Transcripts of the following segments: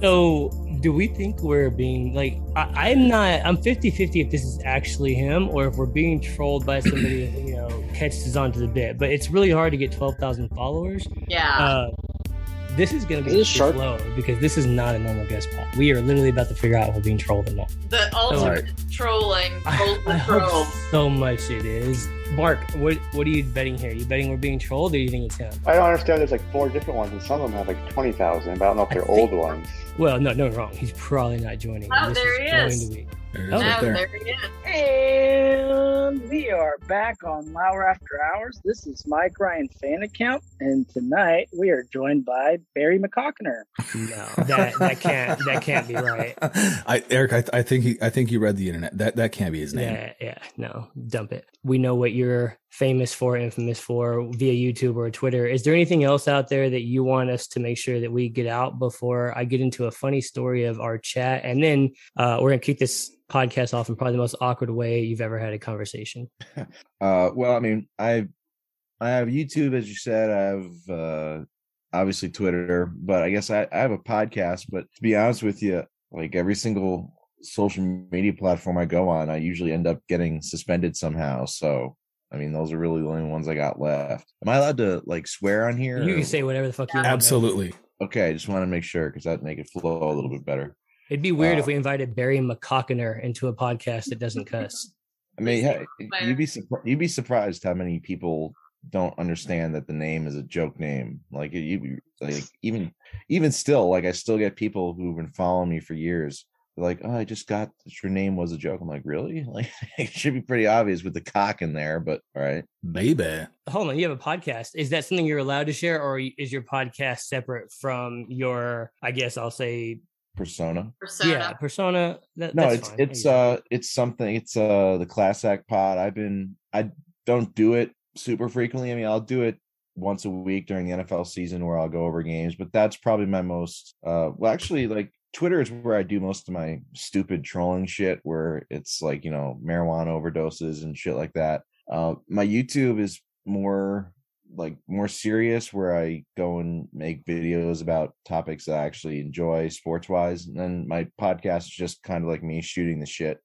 So, do we think we're being like, I, am not, I'm 50 50 if this is actually him or if we're being trolled by somebody that, you know, catches on to the bit. But it's really hard to get 12,000 followers. Yeah. Uh, this is going to be slow because this is not a normal guest pod. We are literally about to figure out if we're being trolled or not. The ultimate so, trolling. I, I hope so much it is. Mark, what what are you betting here? Are you betting we're being trolled, or do you think it's him? I don't understand. There's like four different ones, and some of them have like twenty thousand. But I don't know if they're think, old ones. Well, no, no, wrong. He's probably not joining. Oh, this there is he is. There oh, right there. there he is. And we are back on Lauer After Hours. This is Mike Ryan fan account, and tonight we are joined by Barry McCockiner. No, that, that can't that can't be right. I, Eric, I, I, think he, I think you read the internet. That that can't be his name. Yeah, yeah, no, dump it. We know what you're famous for, infamous for via YouTube or Twitter. Is there anything else out there that you want us to make sure that we get out before I get into a funny story of our chat, and then uh, we're gonna kick this podcast off in probably the most awkward way you've ever had a conversation? Uh, well, I mean, I I have YouTube, as you said. I have uh, obviously Twitter, but I guess I, I have a podcast. But to be honest with you, like every single social media platform I go on, I usually end up getting suspended somehow. So I mean, those are really the only ones I got left. Am I allowed to like swear on here? You can say whatever the fuck you want. Absolutely. Okay, I just want to make sure because that'd make it flow a little bit better. It'd be weird uh, if we invited Barry McCockiner into a podcast that doesn't cuss. I mean, hey, you'd be you'd be surprised how many people don't understand that the name is a joke name. Like you, like even even still, like I still get people who've been following me for years. They're like, oh, I just got that your name was a joke. I'm like, really? Like it should be pretty obvious with the cock in there, but all right, baby. Hold on, you have a podcast. Is that something you're allowed to share, or is your podcast separate from your? I guess I'll say persona. Persona. Yeah, persona. That, no, it's fine. it's uh it's something. It's uh the class act pod. I've been I don't do it super frequently. I mean, I'll do it once a week during the NFL season where I'll go over games, but that's probably my most uh well actually like Twitter is where I do most of my stupid trolling shit where it's like, you know, marijuana overdoses and shit like that. Uh my YouTube is more like more serious where I go and make videos about topics that I actually enjoy sports wise. And then my podcast is just kind of like me shooting the shit.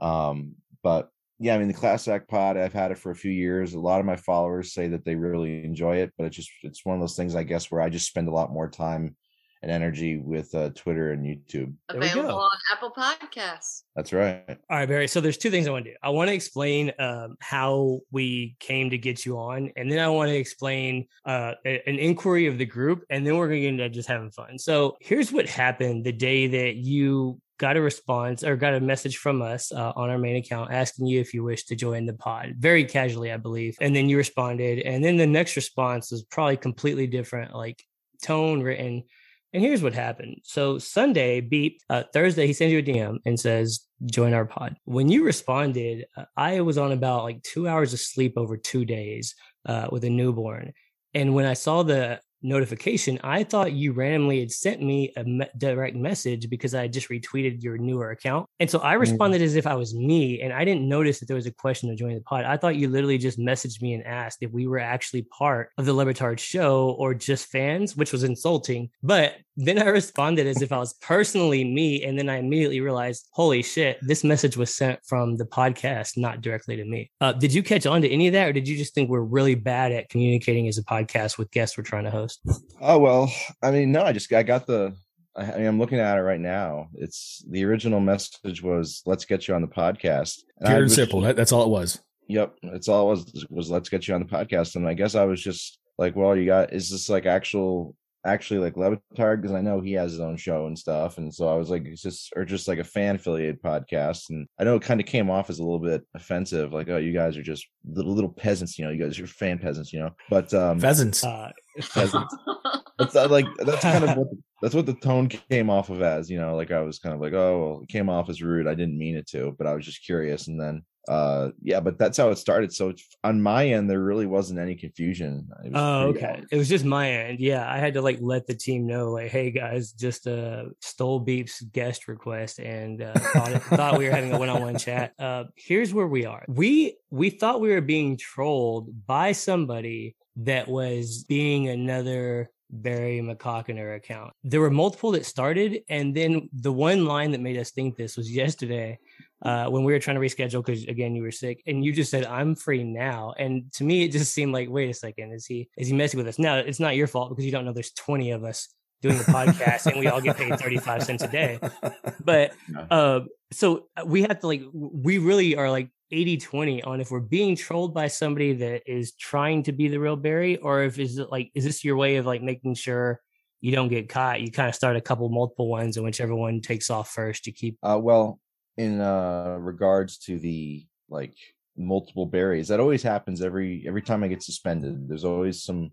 Um, but yeah, I mean the Class Act Pod, I've had it for a few years. A lot of my followers say that they really enjoy it, but it's just it's one of those things I guess where I just spend a lot more time and energy with uh, Twitter and YouTube. Available on Apple Podcasts. That's right. All right, Barry. So there's two things I want to do. I want to explain um, how we came to get you on, and then I want to explain uh, an inquiry of the group, and then we're going to get into just having fun. So here's what happened the day that you got a response or got a message from us uh, on our main account asking you if you wish to join the pod very casually i believe and then you responded and then the next response was probably completely different like tone written and here's what happened. So Sunday, beep, uh, Thursday, he sends you a DM and says, join our pod. When you responded, uh, I was on about like two hours of sleep over two days uh, with a newborn. And when I saw the notification, I thought you randomly had sent me a me- direct message because I just retweeted your newer account. And so I mm. responded mm. as if I was me and I didn't notice that there was a question to join the pod. I thought you literally just messaged me and asked if we were actually part of the Le Batard show or just fans, which was insulting. But then I responded as if I was personally me. And then I immediately realized, holy shit, this message was sent from the podcast, not directly to me. Uh, did you catch on to any of that? Or did you just think we're really bad at communicating as a podcast with guests we're trying to host? Oh, well, I mean, no, I just, I got the, I mean, I'm looking at it right now. It's the original message was, let's get you on the podcast. And Pure and simple. That's all it was. Yep. That's all it was, was let's get you on the podcast. And I guess I was just like, well, you got, is this like actual actually like Le Batard because I know he has his own show and stuff. And so I was like, it's just or just like a fan affiliated podcast. And I know it kind of came off as a little bit offensive, like, oh, you guys are just little little peasants, you know, you guys are fan peasants, you know. But um pheasants. Uh, pheasants. that's uh, like that's kind of what the, that's what the tone came off of as, you know, like I was kind of like, oh, well, it came off as rude. I didn't mean it to, but I was just curious. And then uh yeah but that's how it started. So on my end there really wasn't any confusion. Oh okay. it was just my end. Yeah i had to like let the team know like hey guys just uh stole beeps guest request and uh thought, thought we were having a one-on-one chat. Uh here's where we are. We we thought we were being trolled by somebody that was being another Barry McCockiner account. There were multiple that started, and then the one line that made us think this was yesterday uh, when we were trying to reschedule because again you were sick, and you just said I'm free now, and to me it just seemed like wait a second, is he is he messing with us? Now it's not your fault because you don't know there's 20 of us doing the podcast and we all get paid 35 cents a day but uh so uh, we have to like we really are like 80 20 on if we're being trolled by somebody that is trying to be the real Barry, or if is it like, is this your way of like making sure you don't get caught? You kind of start a couple multiple ones and whichever one takes off first, you keep. Uh, well, in uh, regards to the like multiple berries, that always happens every every time I get suspended. There's always some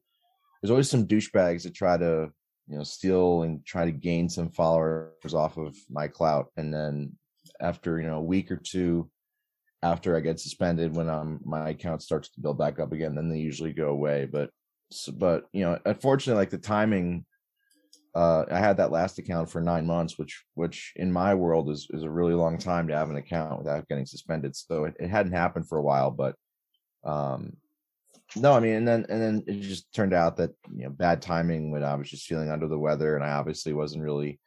there's always some douchebags that try to you know steal and try to gain some followers off of my clout, and then after you know a week or two after I get suspended when um my account starts to build back up again, then they usually go away. But but you know, unfortunately, like the timing, uh, I had that last account for nine months, which which in my world is is a really long time to have an account without getting suspended. So it, it hadn't happened for a while, but um no, I mean, and then and then it just turned out that you know bad timing when I was just feeling under the weather, and I obviously wasn't really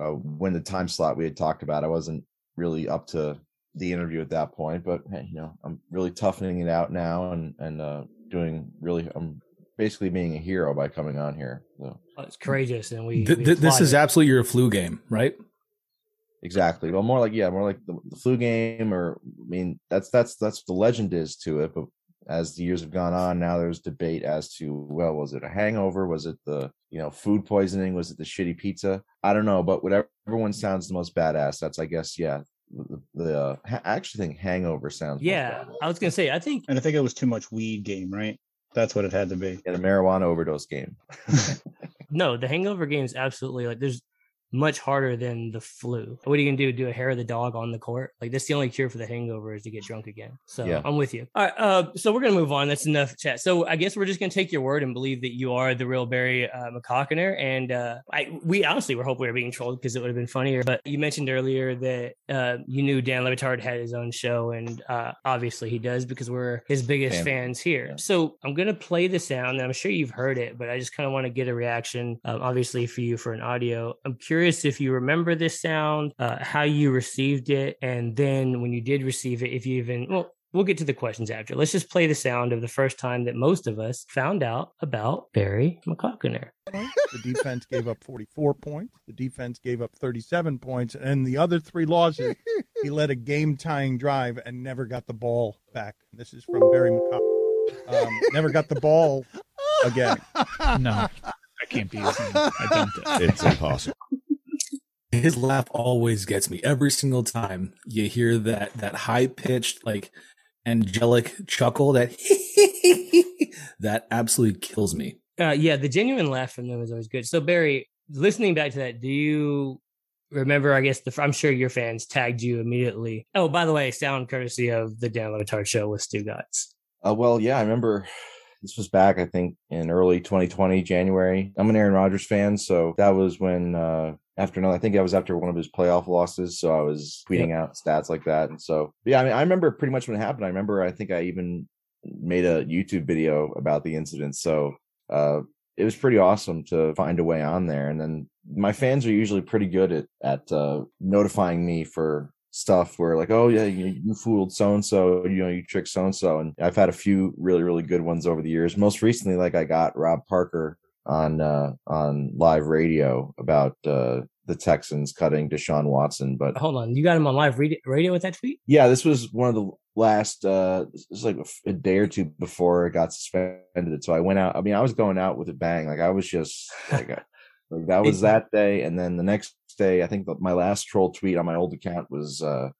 uh, when the time slot we had talked about, I wasn't really up to the interview at that point. But hey, you know, I'm really toughening it out now and and uh, doing really. I'm basically being a hero by coming on here. So. Oh, it's courageous, and we. Th- we this is it. absolutely your flu game, right? Exactly. Well, more like yeah, more like the, the flu game, or I mean, that's that's that's the legend is to it. But as the years have gone on, now there's debate as to well, was it a hangover? Was it the you know food poisoning? Was it the shitty pizza? I don't know, but whatever one sounds the most badass, that's I guess yeah the, the uh, I actually think Hangover sounds. Yeah, I was gonna say I think, and I think it was too much weed game, right? That's what it had to be. Yeah, the marijuana overdose game. no, the Hangover game is absolutely like there's much harder than the flu. What are you gonna do? Do a hair of the dog on the court? Like that's the only cure for the hangover is to get drunk again. So yeah. I'm with you. All right. Uh, so we're gonna move on. That's enough chat. So I guess we're just gonna take your word and believe that you are the real Barry uh, McCockiner. And uh, I we honestly were hoping we were being trolled because it would have been funnier. But you mentioned earlier that uh, you knew Dan Le Batard had his own show, and uh, obviously he does because we're his biggest Damn. fans here. Yeah. So I'm gonna play the sound, and I'm sure you've heard it, but I just kind of want to get a reaction. Um, obviously for you for an audio. I'm curious if you remember remember this sound, uh, how you received it, and then when you did receive it, if you even well, we'll get to the questions after. Let's just play the sound of the first time that most of us found out about Barry McCockiner. The defense gave up 44 points. The defense gave up 37 points. And the other three losses, he led a game tying drive and never got the ball back. This is from Barry McCockiner. Um, never got the ball again. No, that can't be. I dumped it. It's impossible his laugh always gets me. Every single time you hear that that high pitched like angelic chuckle that that absolutely kills me. Uh, yeah the genuine laugh from them is always good. So barry listening back to that do you remember i guess the i'm sure your fans tagged you immediately. Oh by the way sound courtesy of the dan Le Batard show with Stugotz uh, well yeah i remember this was back, I think, in early 2020, January. I'm an Aaron Rodgers fan, so that was when uh, after another. I think I was after one of his playoff losses, so I was tweeting out stats like that. And so, yeah, I mean, I remember pretty much when it happened. I remember, I think I even made a YouTube video about the incident. So, uh, it was pretty awesome to find a way on there. And then my fans are usually pretty good at at uh, notifying me for stuff where like, oh yeah, you, you fooled so and so, you know, you tricked so and so. And I've had a few really really good ones over the years. Most recently, like I got Rob Parker on uh on live radio about uh the Texans cutting Deshaun Watson. But hold on, you got him on live radio with that tweet? Yeah, this was one of the last. uh This was like a, day or two before it got suspended. So I went out. I mean, I was going out with a bang. Like I was just like, like that was that day, and then the next day, I think my last troll tweet on my old account was uh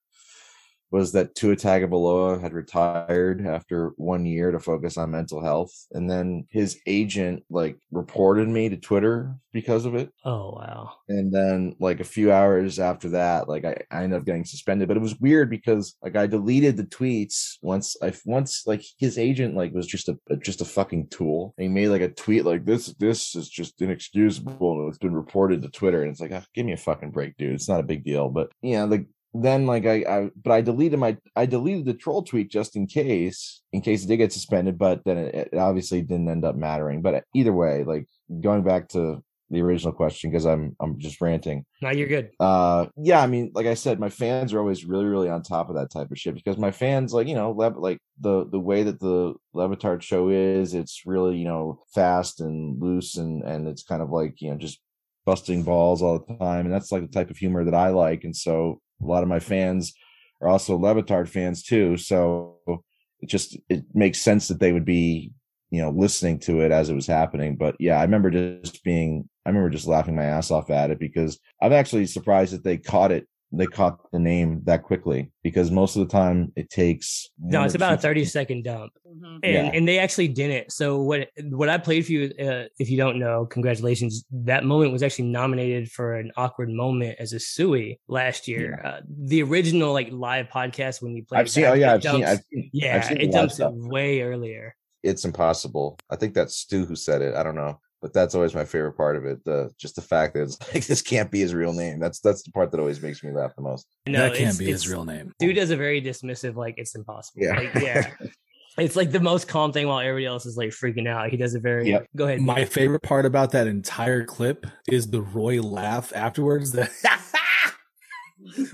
was that Tua Tagovailoa had retired after one year to focus on mental health, and then his agent like reported me to Twitter because of it. Oh wow! And then like a few hours after that, like I, I ended up getting suspended. But it was weird because like I deleted the tweets once I once like his agent like was just a just a fucking tool. And he made like a tweet like this this is just inexcusable and it's been reported to Twitter, and it's like oh, give me a fucking break, dude. It's not a big deal, but yeah, like then like I, I but I deleted my I deleted the troll tweet just in case in case it did get suspended but then it, it, obviously didn't end up mattering but either way like going back to the original question because I'm I'm just ranting. No, you're good. Uh, yeah, I mean, like I said, my fans are always really, really on top of that type of shit because my fans, like you know, Le- like the the way that the Le Batard show is, it's really you know fast and loose and and it's kind of like you know just busting balls all the time, and that's like the type of humor that I like, and so a lot of my fans are also Le Batard fans too, so it just it makes sense that they would be you know listening to it as it was happening. But yeah i remember just being i remember just laughing my ass off at it because i'm actually surprised that they caught it they caught the name that quickly because most of the time it takes no it's about a 30 second dump mm-hmm. and yeah. and they actually didn't so what what i played for you uh, if you don't know congratulations that moment was actually nominated for an awkward moment as a Suey last year yeah. uh, the original like live podcast when you play i've seen oh yeah I've, dumps, seen, I've seen yeah I've seen it dumps it way earlier it's impossible. I think that's Stu who said it. I don't know, but that's always my favorite part of it. The just the fact that it's like this can't be his real name. That's that's the part that always makes me laugh the most. No, that can't be his real name. Dude does a very dismissive, like it's impossible. Yeah, like, yeah. it's like the most calm thing while everybody else is like freaking out. He does a very yep. go ahead. My favorite part about that entire clip is the Roy laugh afterwards. That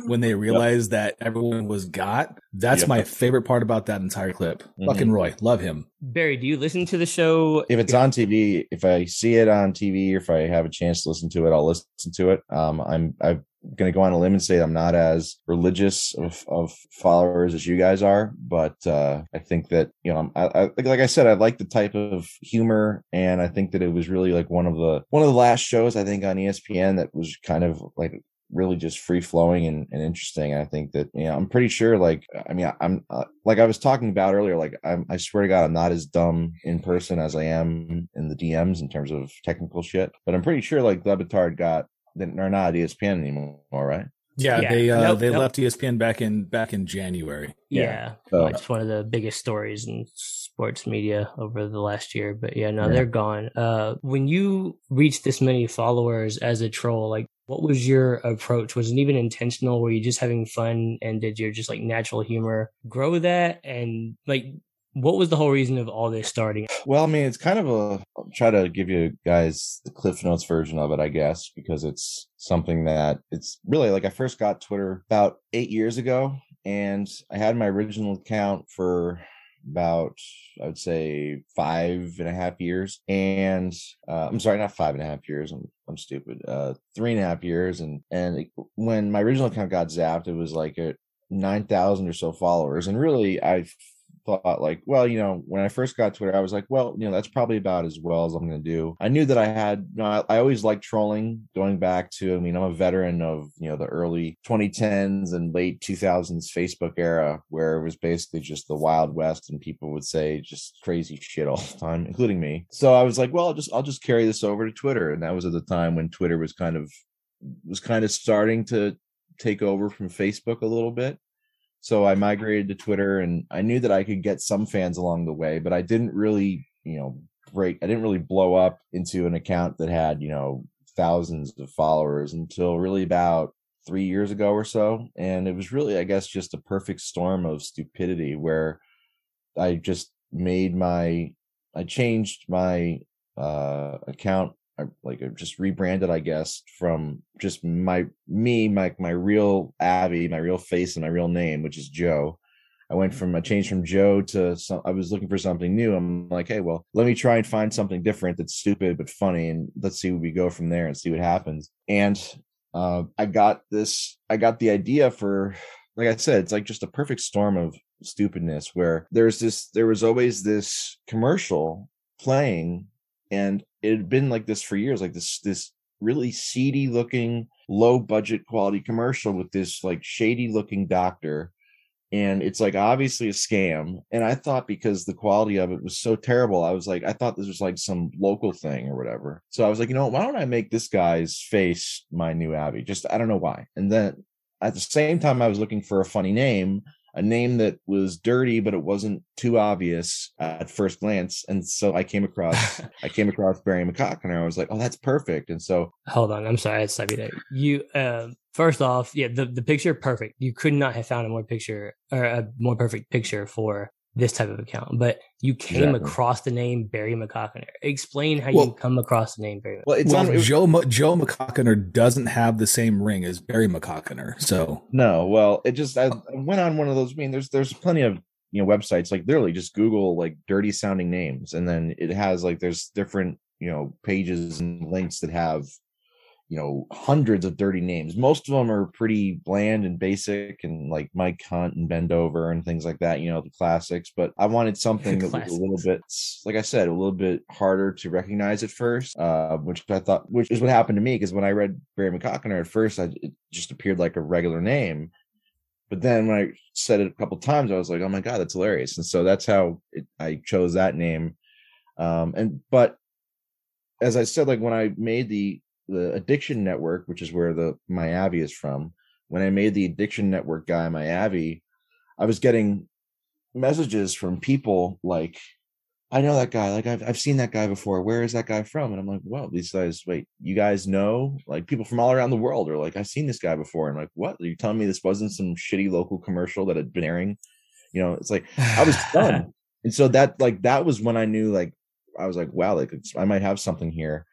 when they realized yep. that everyone was got. That's yep. my favorite part about that entire clip. Mm-hmm. Fucking Roy, love him. Barry, do you listen to the show? If it's on TV, if I see it on TV, or if I have a chance to listen to it, I'll listen to it. Um, I'm I'm going to go on a limb and say I'm not as religious of, of followers as you guys are, but uh, I think that you know, I, I, like I said, I like the type of humor, and I think that it was really like one of the one of the last shows I think on ESPN that was kind of like really just free flowing and, and interesting. I think that you know I'm pretty sure. Like I mean, I'm uh, like I was talking about earlier. Like I'm, I swear to God, I'm not as dumb in person as I am in the DMs in terms of technical shit. But I'm pretty sure like Le Batard got they're not ESPN anymore, right? Yeah, yeah. they uh, nope, they nope. left ESPN back in back in January. Yeah, yeah. it's one of the biggest stories in sports media over the last year. But yeah, no, yeah. they're gone. Uh, when you reach this many followers as a troll, like what was your approach? Was it even intentional? Were you just having fun and did your just like natural humor grow that? And like, what was the whole reason of all this starting? Well, I mean, it's kind of a I'll try to give you guys the Cliff Notes version of it, I guess, because it's something that it's really like I first got Twitter about eight years ago, and I had my original account for about I would say five and a half years, and uh, I'm sorry, not five and a half years. I'm I'm stupid. Uh, three and a half years, and and it, when my original account got zapped, it was like a nine thousand or so followers, and really I thought like, well, you know, when I first got Twitter, I was like, well, you know, that's probably about as well as I'm going to do. I knew that I had, you know, I, I always liked trolling going back to, I mean, I'm a veteran of, you know, the early 2010s and late 2000s Facebook era where it was basically just the Wild West and people would say just crazy shit all the time, including me. So I was like, well, I'll just, I'll just carry this over to Twitter. And that was at the time when Twitter was kind of, was kind of starting to take over from Facebook a little bit. So I migrated to Twitter and I knew that I could get some fans along the way, but I didn't really, you know, break, I didn't really blow up into an account that had, you know, thousands of followers until really about three years ago or so. And it was really, I guess, just a perfect storm of stupidity where I just made my, I changed my uh, account I, like I just rebranded, I guess, from just my me, my my real Avi, my real face, and my real name, which is Joe. I went from I changed from Joe to some. I was looking for something new. I'm like, hey, well, let me try and find something different that's stupid but funny, and let's see where we go from there and see what happens. And uh, I got this. I got the idea for, like I said, it's like just a perfect storm of stupidness where there's this. There was always this commercial playing and it had been like this for years like this this really seedy looking low budget quality commercial with this like shady looking doctor. And it's like obviously a scam. And i thought because the quality of it was so terrible i was like i thought this was like some local thing or whatever. So i was like you know why don't i make this guy's face my new avi? Just i don't know why. And then at the same time i was looking for a funny name a name that was dirty, but it wasn't too obvious at first glance. And so I came across, I came across Barry McCock and I was like, oh, that's perfect. And so hold on, I'm sorry, I stop you there. You, uh, first off, yeah, the, the picture perfect. You could not have found a more picture or a more perfect picture for this type of account, but you came Exactly. across the name Barry McCockiner. Explain how Well- you come across the name Barry. Well, it's well, on. Joe Mo- Joe McCockiner doesn't have the same ring as Barry McCockiner, so No, well, it just I, I went on one of those. I mean, there's there's plenty of you know websites like literally just Google like dirty sounding names, and then it has like there's different you know pages and links that have you know hundreds of dirty names. Most of them are pretty bland and basic, and like Mike Hunt and Bendover and things like that. You know the classics. But I wanted something that was a little bit, like I said, a little bit harder to recognize at first, uh, which I thought, which is what happened to me because when I read Barry McCockiner at first, I, it just appeared like a regular name. But then when I said it a couple times, I was like, "Oh my god, that's hilarious!" And so that's how it, I chose that name. Um, and but as I said, like when I made the the Addiction Network, which is where the my Avi is from, when I made the Addiction Network guy my Avi, I was getting messages from people like, "I know that guy. Like I've I've seen that guy before. Where is that guy from?" And I'm like, "Well, these guys. Wait, you guys know? Like people from all around the world are like, I've seen this guy before." And I'm like, "What? Are you telling me this wasn't some shitty local commercial that had been airing?" You know, it's like I was stunned. And so that like that was when I knew like I was like, wow, like I might have something here.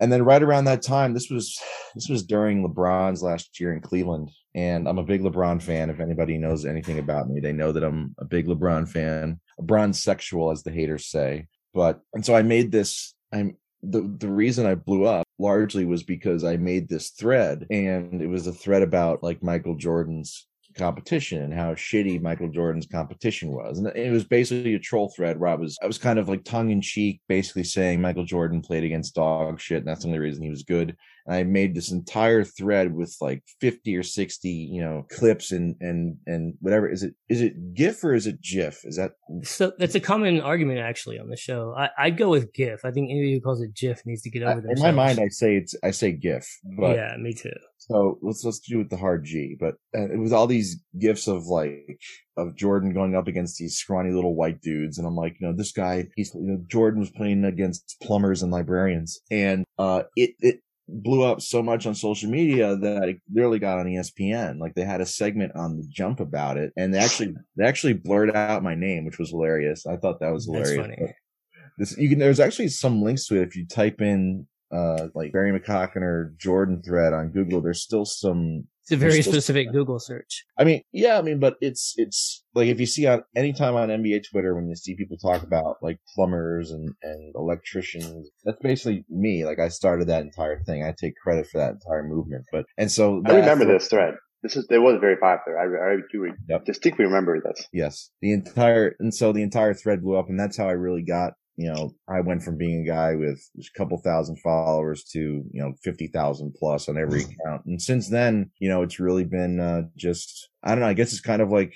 And then right around that time, this was this was during LeBron's last year in Cleveland, and I'm a big LeBron fan. If anybody knows anything about me, they know that I'm a big LeBron fan, LeBron sexual, as the haters say. But and so I made this. I'm the the reason I blew up largely was because I made this thread, and it was a thread about like Michael Jordan's competition and how shitty Michael Jordan's competition was. And it was basically a troll thread where I was I was kind of like tongue in cheek, basically saying Michael Jordan played against dog shit, and that's the only reason he was good. And I made this entire thread with like 50 or 60, you know, clips and and and whatever. Is it is it GIF or is it GIF? Is that So that's a common argument actually on the show. I, I'd go with GIF. I think anybody who calls it GIF needs to get over in my mind I say it's I say GIF, but yeah, me too. So let's let's do with the hard G. But uh, it was all these GIFs of like of Jordan going up against these scrawny little white dudes, and I'm like, you know, this guy, he's you know, Jordan was playing against plumbers and librarians, and uh, it it blew up so much on social media that it literally got on ESPN. Like they had a segment on the jump about it, and they actually they actually blurred out my name, which was hilarious. I thought that was That's hilarious. funny. This you can there's actually some links to it if you type in uh like Barry McCockiner Jordan thread on Google. There's still some. It's a very there's still- specific Google search. I mean, yeah, I mean, but it's it's like if you see on anytime on NBA Twitter when you see people talk about like plumbers and and electricians, that's basically me. Like I started that entire thing. I take credit for that entire movement. But and so I remember this thread. This is it was very popular. I, I do distinctly remember this. Yes, the entire and so the entire thread blew up, and that's how I really got. You know, I went from being a guy with a couple thousand followers to you know fifty thousand plus on every account, and since then, you know, it's really been uh, just I don't know. I guess it's kind of like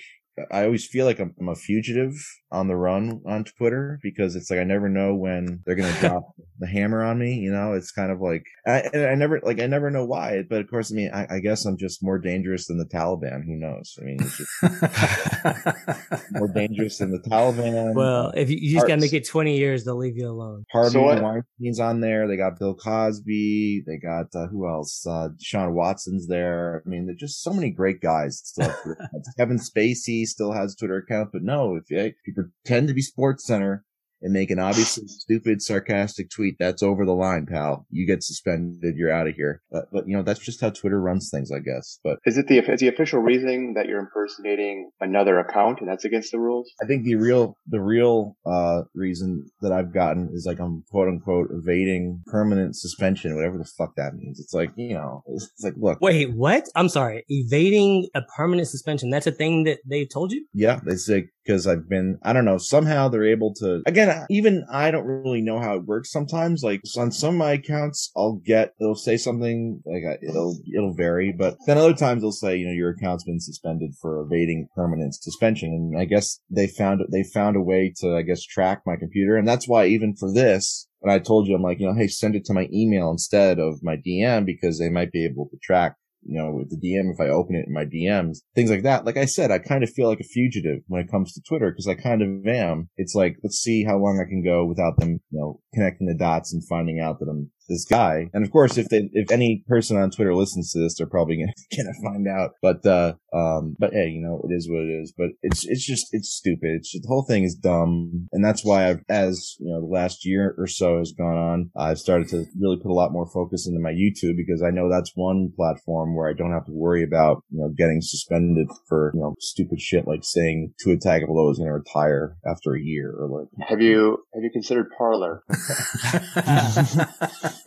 I always feel like I'm, I'm a fugitive on the run on Twitter because it's like I never know when they're gonna drop the hammer on me. You know, it's kind of like I, I never like I never know why. But of course, I mean, I, I guess I'm just more dangerous than the Taliban. Who knows? I mean, it's just more dangerous than the Taliban. Well, if you, you just gotta make it 20 years, they'll leave you alone. Harvey So what- Weinstein's on there. They got Bill Cosby. They got uh, who else? Uh, Sean Watson's there. I mean, there's just so many great guys. Still have Twitter accounts. Kevin Spacey still has a Twitter account, but no, if you, if you pretend to be Sports Center and make an obviously stupid, sarcastic tweet, that's over the line, pal. You get suspended. You're out of here. But, but you know, that's just how Twitter runs things, I guess. But Is it the is the official reasoning that you're impersonating another account and that's against the rules? I think the real the real uh reason that I've gotten is like I'm quote unquote evading permanent suspension, whatever the fuck that means. It's like, you know, it's like look Wait, what? I'm sorry. Evading a permanent suspension. That's a thing that they told you? yeah, they say because I've been I don't know, somehow they're able to again, even I don't really know how it works sometimes. Like on some of my accounts I'll get it'll say something like it'll it'll vary, but then other times they'll say, you know, your account's been suspended for evading permanent suspension. And I guess they found they found a way to I guess track my computer. And that's why even for this when I told you, I'm like, you know, hey, send it to my email instead of my DM because they might be able to track, you know, with the DM if I open it in my DMs, things like that. Like I said, I kind of feel like a fugitive when it comes to Twitter because I kind of am. It's like, let's see how long I can go without them, you know, connecting the dots and finding out that I'm this guy. And of course, if they, if any person on Twitter listens to this, they're probably gonna, gonna find out. But, uh, um, but hey, you know, it is what it is. But it's, it's just, it's stupid. It's just, the whole thing is dumb. And that's why I've, as, you know, the last year or so has gone on, I've started to really put a lot more focus into my YouTube because I know that's one platform where I don't have to worry about, you know, getting suspended for, you know, stupid shit like saying to Tua Tagovailoa is going to retire after a year or like. Have you, have you considered Parler?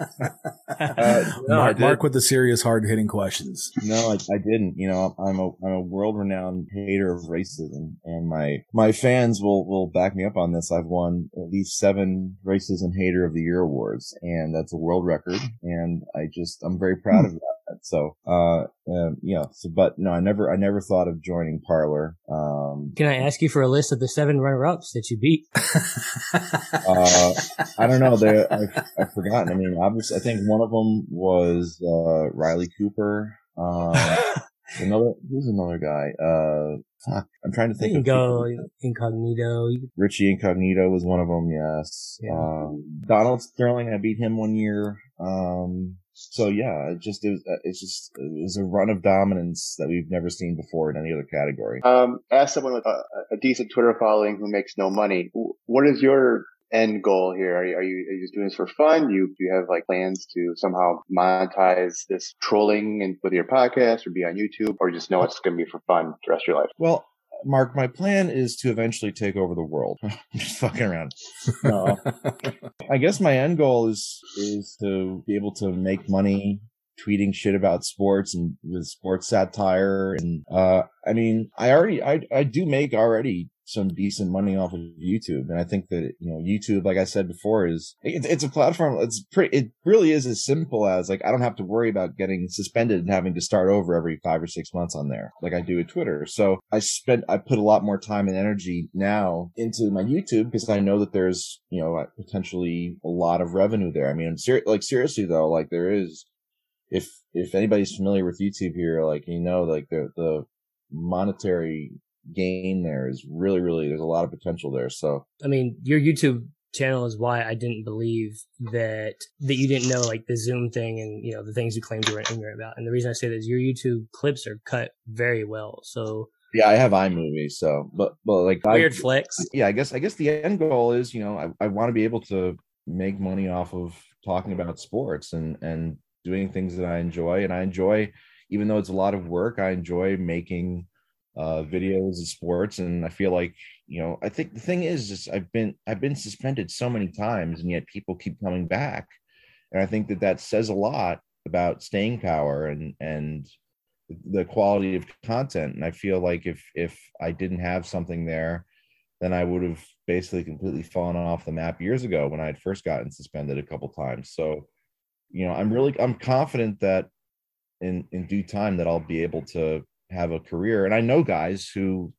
uh, no, Mark, Mark, with the serious, hard hitting questions. No, I, I, didn't. You know, I'm a I'm a world renowned hater of racism, and my my fans will will back me up on this. I've won at least seven racism hater of the year awards, and that's a world record. And I just I'm very proud of that. So, uh, um, yeah. So, but no, I never, I never thought of joining Parler. Um, can I ask you for a list of the seven runner-ups that you beat? uh, I don't know. They, I've, I've, forgotten. I mean, obviously, I think one of them was uh, Riley Cooper. Um, another, who's another guy? Uh, fuck, I'm trying to think. You can go people. incognito. Richie Incognito was one of them. Yes. Yeah. Um, Donald Sterling, I beat him one year. Um, so yeah, it just it was, uh, it's just it was a run of dominance that we've never seen before in any other category. Um, as someone with a, a decent Twitter following who makes no money, what is your end goal here? Are you, are you, are you just doing this for fun? You, do you have like plans to somehow monetize this trolling and with your podcast or be on YouTube or just know it's going to be for fun the rest of your life? Well, Mark, my plan is to eventually take over the world. just fucking around. No. I guess my end goal is is to be able to make money tweeting shit about sports and with sports satire and uh I mean I already I I do make already some decent money off of YouTube. And I think that, you know, YouTube, like I said before, is, it, it's a platform. It's pretty, it really is as simple as like, I don't have to worry about getting suspended and having to start over every five or six months on there, like I do with Twitter. So I spent, I put a lot more time and energy now into my YouTube because I know that there's, you know, uh, potentially a lot of revenue there. I mean, ser- like seriously though, like there is, if, if anybody's familiar with YouTube here, like, you know, like the, the monetary gain there is really, really, there's a lot of potential there. So, I mean, your YouTube channel is why I didn't believe that, that you didn't know like the Zoom thing and, you know, the things you claimed you were ignorant about. And the reason I say that is your YouTube clips are cut very well. So, yeah, I have iMovie, so but but like weird I, flex. Yeah, I guess I guess the end goal is you know I, I want to be able to make money off of talking about sports and and doing things that I enjoy, and I enjoy even though it's a lot of work, I enjoy making uh, videos of sports, and I feel like you know I think the thing is, is I've been I've been suspended so many times, and yet people keep coming back, and I think that that says a lot about staying power and and the quality of content. And I feel like if if I didn't have something there, then I would have basically completely fallen off the map years ago when I had first gotten suspended a couple times. So, you know, I'm really I'm confident that in in due time that I'll be able to have a career. And I know guys who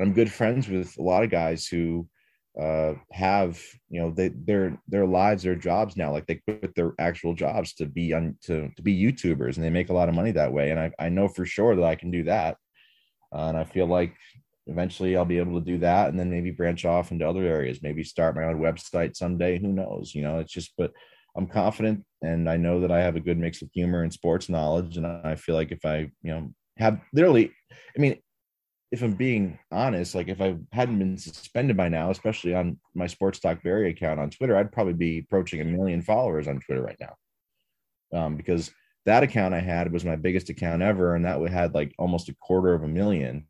I'm good friends with a lot of guys who uh, have you know they their their lives their jobs now like they quit their actual jobs to be on to, to be youtubers and they make a lot of money that way. And i, I know for sure that i can do that. Uh, and i feel like eventually i'll be able to do that and then maybe branch off into other areas maybe start my own website someday. Who knows? You know it's just but i'm confident and i know that i have a good mix of humor and sports knowledge. And i feel like if i you know have literally, I mean, if I'm being honest, like if I hadn't been suspended by now, especially on my Sports Talk Barry account on Twitter, I'd probably be approaching a million followers on Twitter right now. Um, because that account I had was my biggest account ever, and that had like almost a quarter of a million,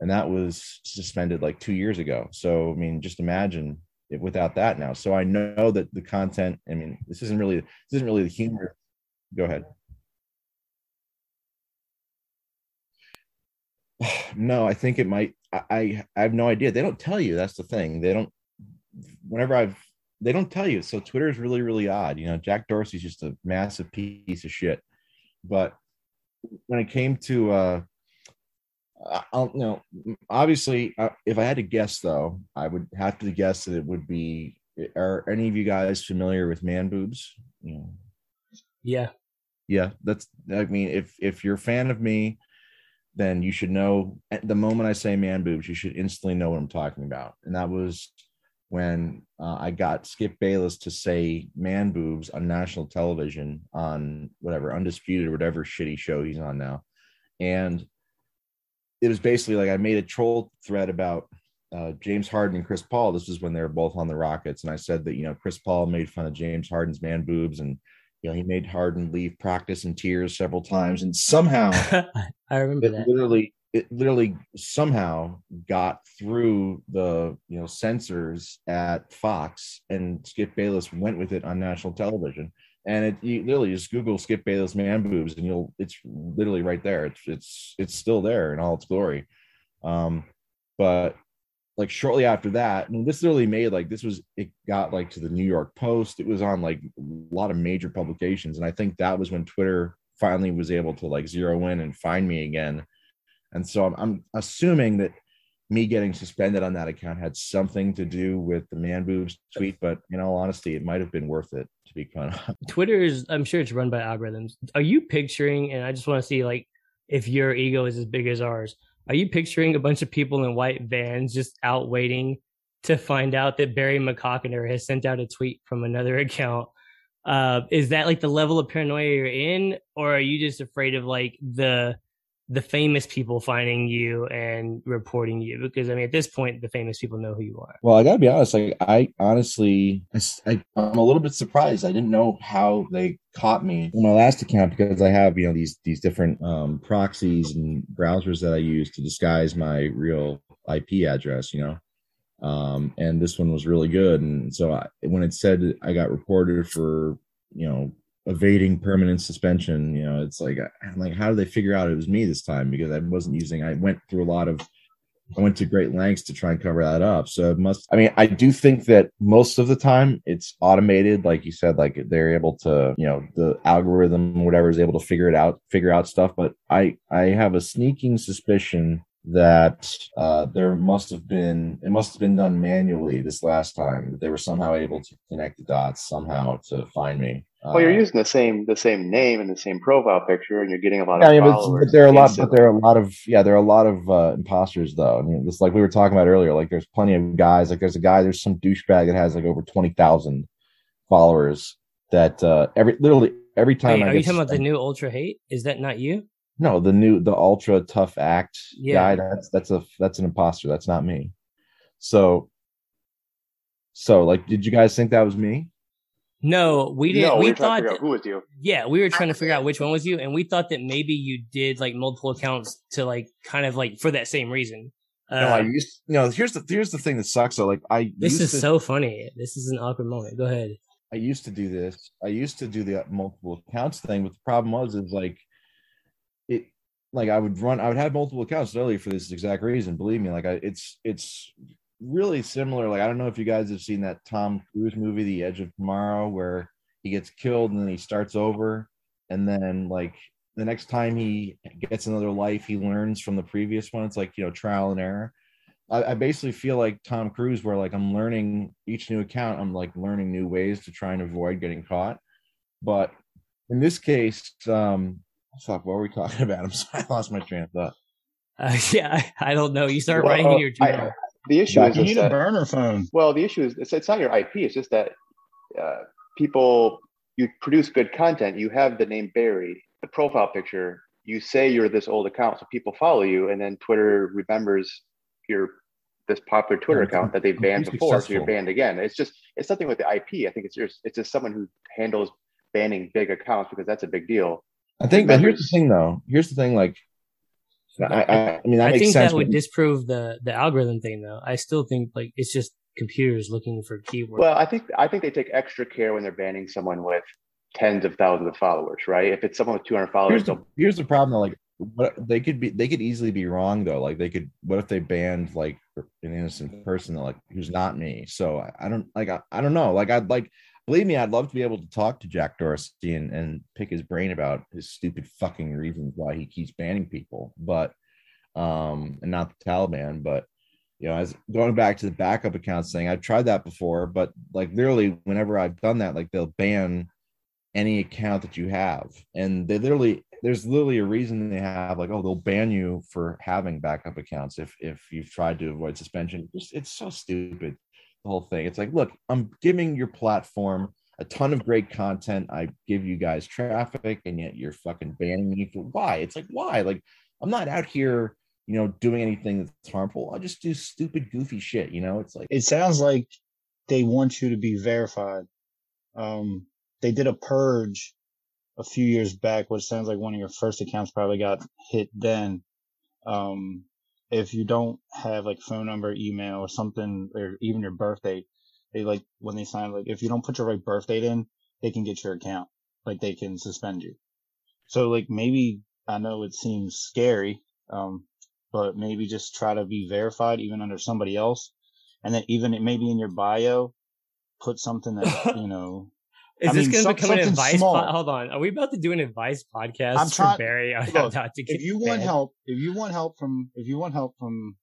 and that was suspended like two years ago. So I mean, just imagine it without that now. So I know that the content. I mean, this isn't really this isn't really the humor. Go ahead. No, I think it might. I, I have no idea. They don't tell you. That's the thing. They don't. Whenever I've, they don't tell you. So Twitter is really really odd. You know, Jack Dorsey's just a massive piece of shit. But when it came to, uh, I'll, you know, obviously, uh, if I had to guess though, I would have to guess that it would be. Are any of you guys familiar with man boobs? You know, yeah, yeah. That's. I mean, if if you're a fan of me then you should know at the moment I say man boobs, you should instantly know what I'm talking about. And that was when uh, I got Skip Bayless to say man boobs on national television on whatever undisputed or whatever shitty show he's on now, and it was basically like I made a troll thread about uh, James Harden and Chris Paul. This was when they were both on the Rockets, and I said that you know Chris Paul made fun of James Harden's man boobs, and you know he made Harden leave practice in tears several times, and somehow I remember that literally it literally somehow got through the you know censors at Fox, and Skip Bayless went with it on national television. And it you literally just Google Skip Bayless man boobs, and you'll it's literally right there. It's it's it's still there in all its glory. Um, but like shortly after that, mean, this literally made like this was it got like to the New York Post. It was on like a lot of major publications, and I think that was when Twitter finally was able to like zero in and find me again and so I'm, I'm assuming that me getting suspended on that account had something to do with the man boobs tweet, but in all honesty, it might have been worth it to be kind of. Twitter is, I'm sure it's run by algorithms. Are you picturing, and I just want to see like if your ego is as big as ours, are you picturing a bunch of people in white vans just out waiting to find out that Barry McCockiner has sent out a tweet from another account? Uh, is that like the level of paranoia you're in, or are you just afraid of like the the famous people finding you and reporting you? Because i mean at this point the famous people know who you are. Well i gotta be honest like i honestly I, i'm a little bit surprised. I didn't know how they caught me in my last account because i have you know these these different um, proxies and browsers that i use to disguise my real ip address you know? Um, and this one was really good. And so I, when it said i got reported for you know evading permanent suspension. You know, it's like I'm like, how do they figure out it was me this time? Because I wasn't using. I went through a lot of. I went to great lengths to try and cover that up. So it must. I mean, I do think that most of the time it's automated, like you said, like they're able to, you know, the algorithm, whatever, is able to figure it out, figure out stuff. But I, I have a sneaking suspicion that uh, there must have been it must have been done manually this last time. They were somehow able to connect the dots somehow to find me. Well, you're uh, using the same the same name and the same profile picture, and you're getting a lot of yeah, followers. But, but there are a lot, but there are a lot of yeah, there are a lot of uh, imposters though. I mean, it's like we were talking about earlier. Like, there's plenty of guys. Like, there's a guy, there's some douchebag that has like over twenty thousand followers. That uh every literally every time. Wait, are you talking about the new ultra hate? Is that not you? No, the new the ultra tough act yeah. guy. That's that's a that's an imposter. That's not me. So, so like, did you guys think that was me? No, we didn't. No, we, we thought that, who was you. Yeah, we were trying to figure out which one was you, and we thought that maybe you did like multiple accounts to like kind of like for that same reason. Uh, no, I used. You know, here's the here's the thing that sucks. So like, I this is to, so funny. This is an awkward moment. Go ahead. I used to do this. I used to do the multiple accounts thing, but the problem was is like it. Like I would run, I would have multiple accounts earlier for this exact reason. Believe me, like I, it's it's really similar. Like I don't know if you guys have seen that Tom Cruise movie, The Edge of Tomorrow, where he gets killed and then he starts over and then like the next time he gets another life he learns from the previous one it's like you know trial and error I, I, basically feel like tom cruise where like i'm learning each new account i'm like learning new ways to try and avoid getting caught but in this case um fuck what were we talking about? I'm sorry i lost my train of thought. Uh, yeah I, I, don't know. You start well, writing your journal. the issue is you need a burner phone. Well the issue is it's, it's not your ip it's just that uh, people you produce good content you have the name Barry, the profile picture you say you're this old account so people follow you and then twitter remembers your this popular twitter account that they banned before successful. so you're banned again. It's just it's something with the ip i think it's just it's just someone who handles banning big accounts because that's a big deal i think but here's the thing though here's the thing like I, I, I mean, I think that would disprove the the algorithm thing, though. I still think like it's just computers looking for keywords. Well, I think I think they take extra care when they're banning someone with tens of thousands of followers, right? If it's someone with 200 followers, here's the, here's the problem. Though, like, what they could be, they could easily be wrong though. Like, they could. What if they banned like an innocent person, like who's not me? So I, I don't like. I, I don't know. Like, I'd like. Believe me, I'd love to be able to talk to Jack Dorsey and, and pick his brain about his stupid fucking reasons why he keeps banning people, but um, and not the Taliban, but you know, as going back to the backup accounts thing, I've tried that before, but like literally, whenever I've done that, like they'll ban any account that you have, and they literally there's literally a reason they have like oh they'll ban you for having backup accounts if if you've tried to avoid suspension. It's, it's so stupid. The whole thing. It's like, look, I'm giving your platform a ton of great content. I give you guys traffic, and yet you're fucking banning me for why? It's like why? Like I'm not out here, you know, doing anything that's harmful. I just do stupid, goofy shit. You know, it's like it sounds like they want you to be verified. Um, they did a purge a few years back, which sounds like one of your first accounts probably got hit then. Um, if you don't have like phone number, email, or something, or even your birth date, they like when they sign like if you don't put your right birth date in, they can get your account. Like they can suspend you. So like maybe I know it seems scary, um, but maybe just try to be verified even under somebody else, and then even maybe in your bio, put something that you know is I this going to become an advice? Po- hold on. Are we about to do an advice podcast I'm trying, for Barry? Look, if you want help, if you want help from, if you want help from,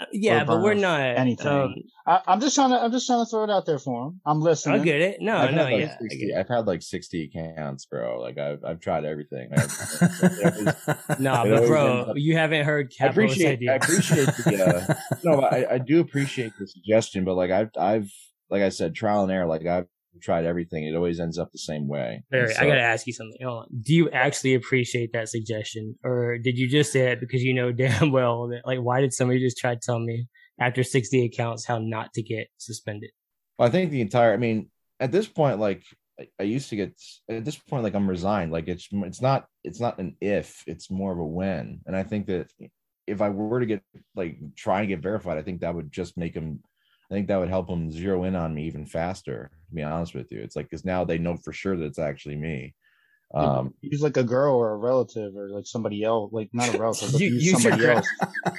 uh, yeah, but we're not anything. Um, I, am just trying to, I'm just trying to throw it out there for him. I'm listening. I get it. No, I've no, like yeah. 60, I've had like 60 accounts, bro. Like I've, I've tried everything. nah, but bro, you haven't heard. I appreciate, idea. I appreciate the, uh, no, I, I do appreciate the suggestion, but like I've, I've, like I said, trial and error. Like I've tried everything, it always ends up the same way. Barry, so, I gotta ask you something. Hold on. Do you actually appreciate that suggestion, or did you just say it because you know damn well that like why did somebody just try to tell me after sixty accounts how not to get suspended? Well, I think the entire. I mean, at this point, like I used to get at this point, like I'm resigned. Like it's it's not it's not an if, it's more of a when. And I think that if I were to get like try and get verified, I think that would just make them I think that would help them zero in on me even faster. To be honest with you, it's like because now they know for sure that it's actually me. Um, use like a girl or a relative or like somebody else, like not a relative, but you, use somebody else.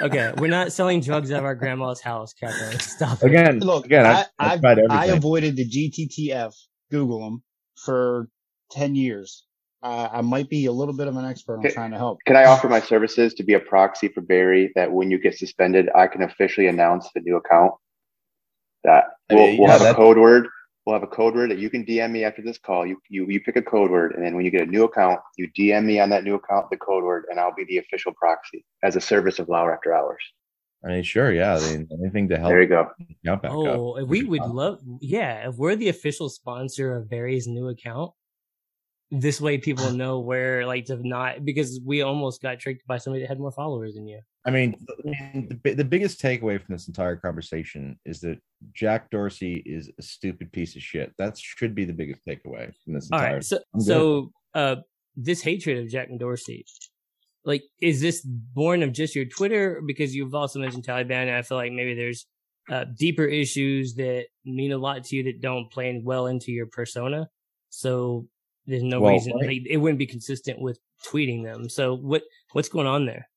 okay, we're not selling drugs at our grandma's house, Captain. Stop. Again, it. look, again, I, I, I, I, avoided the GTTF. Google them for ten years. Uh, I might be a little bit of an expert on trying to help. Can I offer my services to be a proxy for Barry that when you get suspended, I can officially announce the new account? That we'll, we'll yeah, have a code word. We'll have a code word that you can DM me after this call. You, you you pick a code word, and then when you get a new account, you DM me on that new account the code word, and I'll be the official proxy as a service of Lauer After Hours. I mean, sure, yeah. anything to help. There you go. oh, up. we would love, yeah. If we're the official sponsor of Barry's new account, this way people know where like to not because we almost got tricked by somebody that had more followers than you. I mean, the, the biggest takeaway from this entire conversation is that Jack Dorsey is a stupid piece of shit. That should be the biggest takeaway from this entire. All right, so so uh, this hatred of Jack and Dorsey, like, is this born of just your Twitter? Because you've also mentioned Taliban, and I feel like maybe there's uh, deeper issues that mean a lot to you that don't play well into your persona. So there's no well, reason right. like, it wouldn't be consistent with tweeting them. So what what's going on there?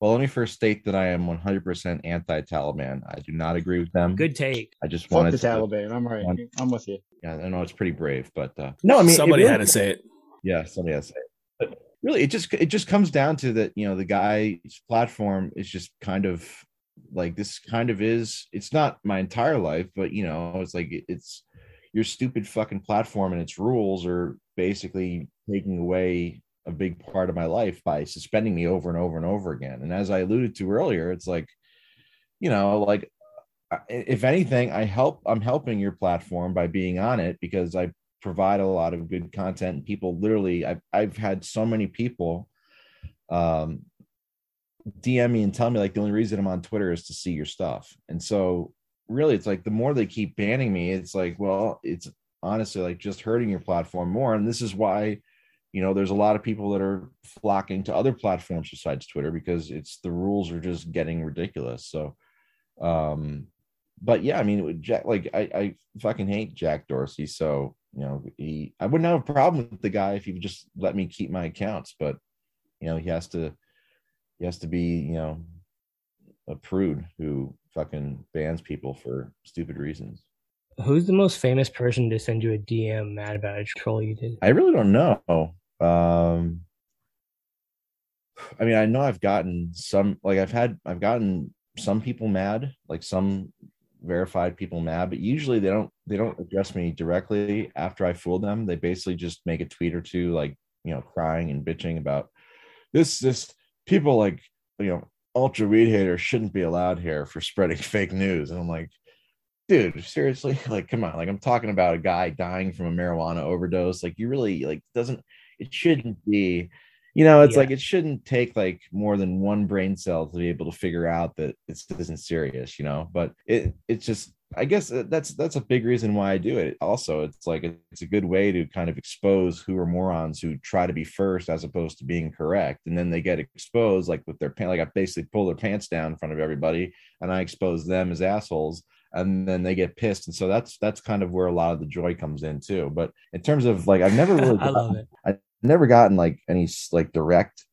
Well, let me first state that I am 100% anti-Taliban. I do not agree with them. Good take. I just Fuck wanted the to, Taliban. I'm right. I'm with you. Yeah, I know it's pretty brave, but uh, no, I mean somebody really, had to say it. Yeah, somebody had to say it. But really, it just it just comes down to that. You know, the guy's platform is just kind of like this. Kind of is. It's not my entire life, but you know, it's like it's your stupid fucking platform and its rules are basically taking away a big part of my life by suspending me over and over and over again. And as I alluded to earlier, it's like, you know, like if anything, I help, I'm helping your platform by being on it because I provide a lot of good content and people literally, I've, I've had so many people, um, DM me and tell me like the only reason I'm on Twitter is to see your stuff. And so really it's like the more they keep banning me, it's like, well, it's honestly like just hurting your platform more. And this is why you know there's a lot of people that are flocking to other platforms besides twitter because it's the rules are just getting ridiculous. So um but yeah i mean jack like i i fucking hate jack dorsey. So you know he i wouldn't have a problem with the guy if he would just let me keep my accounts but you know he has to he has to be you know a prude who fucking bans people for stupid reasons Who's the most famous person to send you a DM mad about a troll you did? I really don't know. Um, I mean, I know I've gotten some, like I've had, I've gotten some people mad, like some verified people mad, but usually they don't, they don't address me directly after I fool them. They basically just make a tweet or two, like, you know, crying and bitching about this, this people like, you know, ultra weed haters shouldn't be allowed here for spreading fake news. And I'm like, dude, seriously, like, come on, like, I'm talking about a guy dying from a marijuana overdose. Like, you really like doesn't it shouldn't be, you know, it's yeah. like it shouldn't take like more than one brain cell to be able to figure out that this isn't serious, you know. But it it's just I guess uh, that's that's a big reason why I do it. Also, it's like it's a good way to kind of expose who are morons who try to be first as opposed to being correct, and then they get exposed like with their pants. Like I basically pull their pants down in front of everybody, and I expose them as assholes, and then they get pissed. And so that's that's kind of where a lot of the joy comes in too. But in terms of like, I've never really, I love it. I've never gotten like any like direct,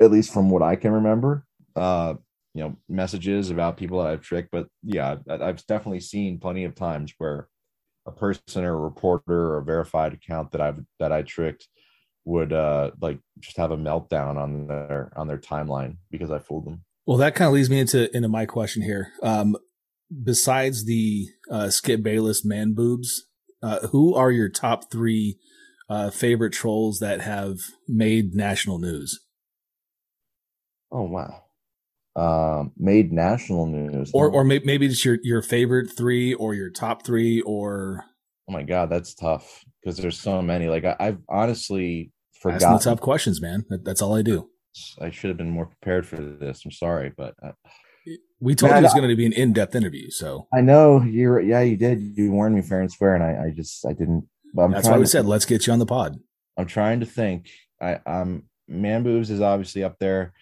at least from what I can remember. Uh, you know messages about people that I've tricked. But yeah, I've definitely seen plenty of times where a person or a reporter or a verified account that I've that I tricked would uh like just have a meltdown on their on their timeline because I fooled them. Well, that kind of leads me into into my question here. Um, besides the uh, Skip Bayless man boobs, uh, who are your top three uh, favorite trolls that have made national news? Oh wow! uh, made national news. Or, or maybe it's your your favorite three, or your top three, or. Oh my god, that's tough because there's so many. Like I, have honestly forgotten the tough questions, man. That, that's all I do. I should have been more prepared for this. I'm sorry, but uh, we told man, you it was going to be an in-depth interview. So I know you're. Yeah, you did. You warned me fair and square, and I, I just I didn't. That's why we to, said let's get you on the pod. I'm trying to think. I, I'm man boobs is obviously up there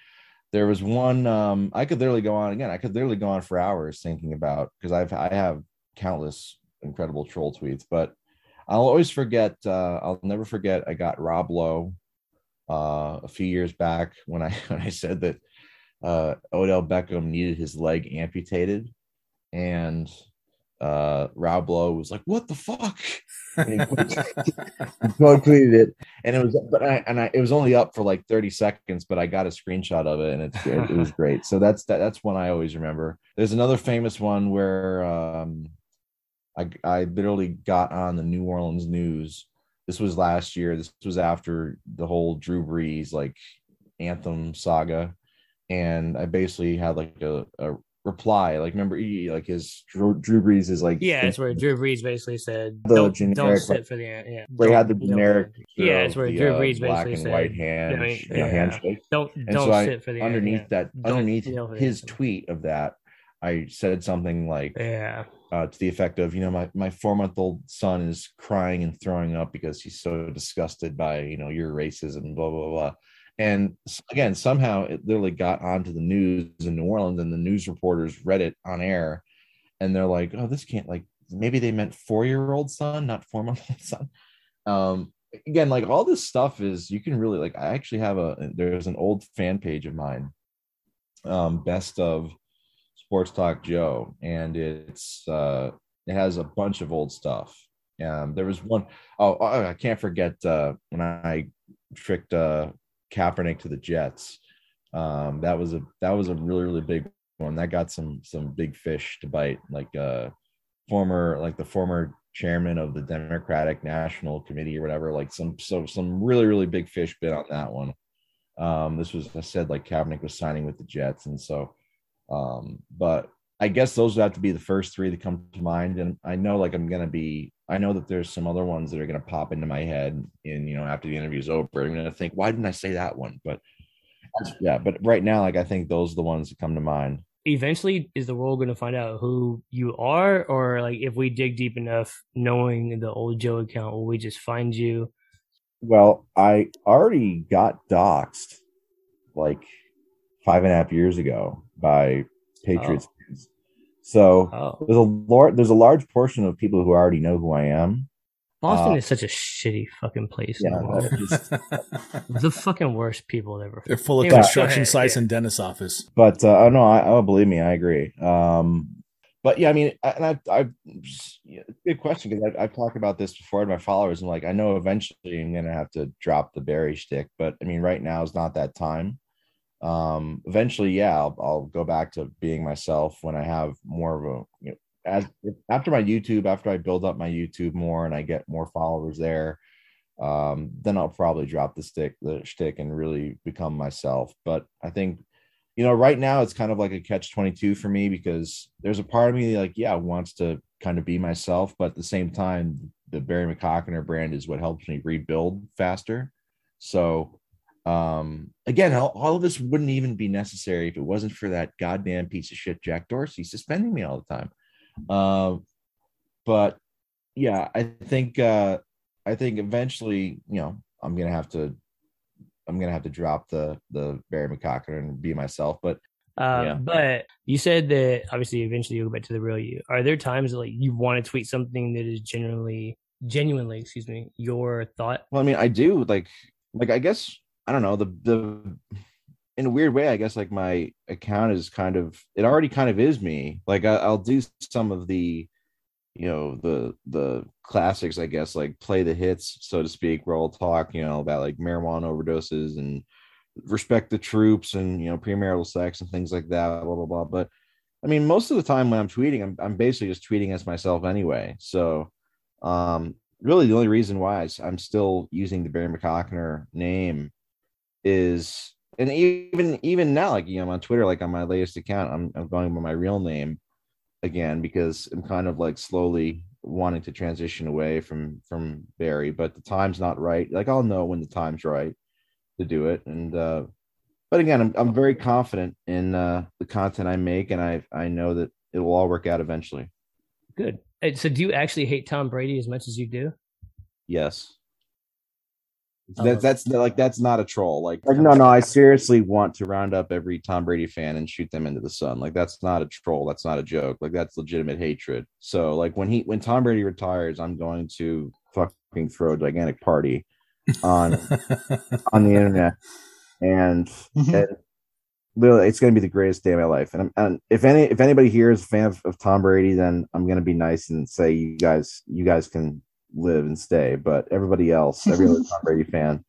there was one um i could literally go on again i could literally go on for hours thinking about because i've i have countless incredible troll tweets but i'll always forget uh i'll never forget i got rob lowe uh a few years back when i when i said that uh odell beckham needed his leg amputated and uh rob lowe was like what the fuck and he tweeted it, and it was, but I and I it was only up for like thirty seconds, but I got a screenshot of it, and it, it, it was great. So that's that, that's one I always remember. There's another famous one where um, I I literally got on the New Orleans news. This was last year. This was after the whole Drew Brees like anthem saga, and I basically had like a, a reply. Like, remember, he, like his Drew, Drew Brees is like, yeah, it's where Drew Brees basically said, don't, generic, don't sit for the, yeah, they had the generic, yeah, it's where the, Drew uh, Brees uh, black and said, white hand, yeah, know, handshake. Don't, and don't so sit I, for the, underneath yeah. that, underneath his tweet of that, I said something like, yeah. Uh, to the effect of, you know, my, my four month old son is crying and throwing up because he's so disgusted by, you know, your racism, blah, blah, blah. And again, somehow it literally got onto the news in New Orleans, and the news reporters read it on air, and they're like, "Oh, this can't like maybe they meant four year old son, not four month old son." Um, again, like all this stuff is you can really like. I actually have a there's an old fan page of mine, um, best of Sports Talk Joe, and it's uh, it has a bunch of old stuff. Um, there was one oh I can't forget uh, when I tricked uh Kaepernick to the Jets. Um, that was a that was a really really big one. That got some some big fish to bite. Like uh, former like the former chairman of the Democratic National Committee or whatever. Like some so some really really big fish bit on that one. Um, this was I said like Kaepernick was signing with the Jets, and so um, but I guess those would have to be the first three that come to mind. And I know like I'm gonna be I know that there's some other ones that are gonna pop into my head in you know after the interview's over. I'm gonna think, why didn't I say that one? But yeah, but right now, like I think those are the ones that come to mind. Eventually, is the world gonna find out who you are, or like if we dig deep enough, knowing the old Joe account, will we just find you? Well, I already got doxxed like five and a half years ago by oh. Patriots oh. So oh. there's a large there's a large portion of people who already know who I am. Boston uh, is such a shitty fucking place. Yeah, just, the fucking worst people ever. They're full of anyway, construction sites yeah. and dentist office. But uh, oh no, I, oh believe me, I agree. Um, but yeah, I mean, and I, I, good question because I, I've talked about this before to my followers, and like I know eventually I'm gonna have to drop the Barry stick, but I mean, right now is not that time um eventually yeah I'll, I'll go back to being myself when i have more of a you know as after my youtube after i build up my youtube more and i get more followers there um then i'll probably drop the stick the stick and really become myself but i think you know, right now it's kind of like a catch 22 for me because there's a part of me like, yeah, wants to kind of be myself, but at the same time, the Barry McCockiner brand is what helps me rebuild faster. So, um, again, all, all of this wouldn't even be necessary if it wasn't for that goddamn piece of shit Jack Dorsey suspending me all the time. Uh, but yeah, I think uh, I think eventually, you know, I'm gonna have to I'm gonna have to drop the the Barry McCockiner and be myself. But um, yeah. But you said that obviously eventually you'll go back to the real you. Are there times that, like you want to tweet something that is genuinely, genuinely, excuse me, your thought? Well, I mean, I do like, like I guess I don't know the the in a weird way. I guess like my account is kind of it already kind of is me. Like I, I'll do some of the you know the the classics i guess like play the hits so to speak where i'll talk you know about like marijuana overdoses and respect the troops and you know premarital sex and things like that blah blah blah but i mean most of the time when i'm tweeting i'm, I'm basically just tweeting as myself anyway so um really the only reason why i'm still using the barry mccockiner name is and even even now like you know I'm on twitter like on my latest account i'm, I'm going by my real name again because I'm kind of like slowly wanting to transition away from from Barry, but the time's not right. Like I'll know when the time's right to do it. And uh but again, I'm I'm very confident in uh the content I make and I I know that it will all work out eventually. Good. So do you actually hate Tom Brady as much as you do? Yes. That, oh. that's like that's not a troll. Like, like no, no. I seriously want to round up every Tom Brady fan and shoot them into the sun. Like that's not a troll. That's not a joke. Like that's legitimate hatred. So like when he when Tom Brady retires, I'm going to fucking throw a gigantic party on on the internet, and, mm-hmm. and literally it's going to be the greatest day of my life. And, and if any if anybody here is a fan of, of Tom Brady, then I'm going to be nice and say you guys you guys can live and stay, but everybody else, every other Tom Brady fan,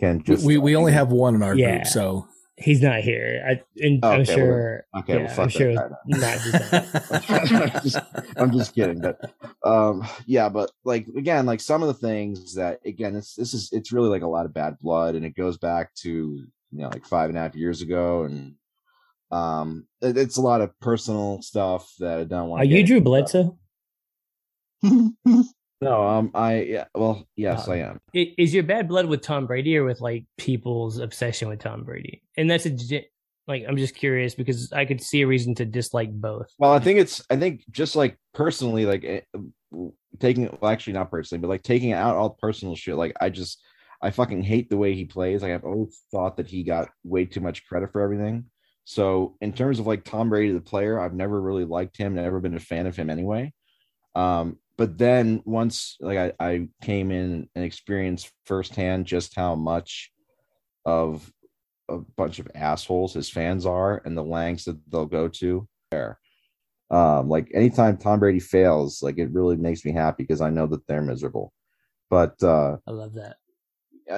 can just. We we only have one in our yeah. group, so he's not here. I, and oh, okay, I'm sure. Well, okay, yeah, well, I'm sure. Not I'm, just, I'm just kidding, but um, yeah, but like again, like some of the things that again, it's this is it's really like a lot of bad blood, and it goes back to you know like five and a half years ago, and um, it, it's a lot of personal stuff that I don't want. Are you Drew Bledsoe? No, um, I yeah, well, yes, I am. Is your bad blood with Tom Brady or with like people's obsession with Tom Brady? And that's a like I'm just curious because I could see a reason to dislike both. Well, I think it's I think just like personally, like eh, taking well, actually not personally, but like taking out all personal shit. Like I just I fucking hate the way he plays. Like I've always thought that he got way too much credit for everything. So in terms of like Tom Brady, the player, I've never really liked him. Never been a fan of him anyway. Um, but then once like I, I came in and experienced firsthand just how much of a bunch of assholes his fans are and the lengths that they'll go to there. Um, like anytime Tom Brady fails, like it really makes me happy because I know that they're miserable. But uh I love that.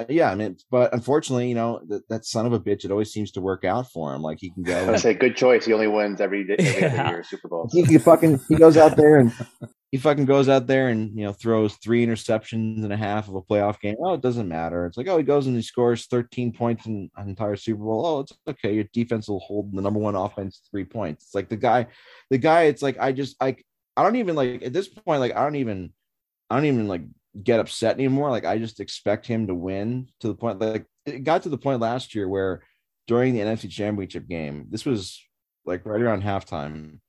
Yeah, I mean, but unfortunately, you know, that, that son of a bitch, it always seems to work out for him. Like he can go. I say, good choice. He only wins every, every yeah. year Super Bowl. He, he fucking he goes out there and he fucking goes out there and you know throws three interceptions and a half of a playoff game. Oh, it doesn't matter. It's like oh, he goes and he scores 13 points in an entire Super Bowl. Oh, it's okay. Your defense will hold the number one offense three points. It's like the guy, the guy. It's like I just like I don't even like at this point like I don't even I don't even like get upset anymore. Like I just expect him to win to the point like it got to the point last year where during the NFC Championship game, this was like right around halftime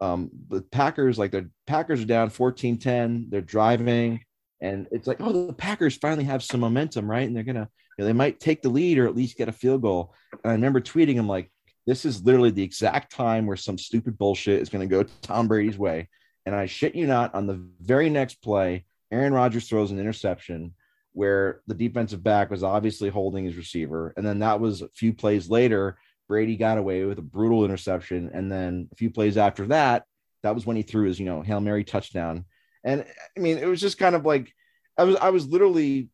um the packers like the packers are down 14-10 they're driving and it's like oh the packers finally have some momentum right? And they're gonna you know, they might take the lead or at least get a field goal. And i remember tweeting him like this is literally the exact time where some stupid bullshit is going to go tom brady's way. And i shit you not on the very next play aaron rodgers throws an interception where the defensive back was obviously holding his receiver. And then that was a few plays later Brady got away with a brutal interception. And then a few plays after that, that was when he threw his, you know, Hail Mary touchdown. And I mean, it was just kind of like I was I was literally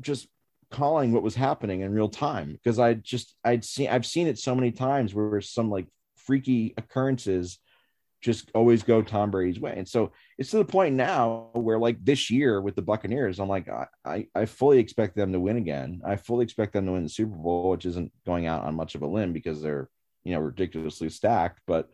just calling what was happening in real time because I just I'd seen I've seen it so many times where some like freaky occurrences just always go Tom Brady's way. And so it's to the point now where like this year with the Buccaneers, I'm like, I, I fully expect them to win again. I fully expect them to win the Super Bowl, which isn't going out on much of a limb because they're you know ridiculously stacked. But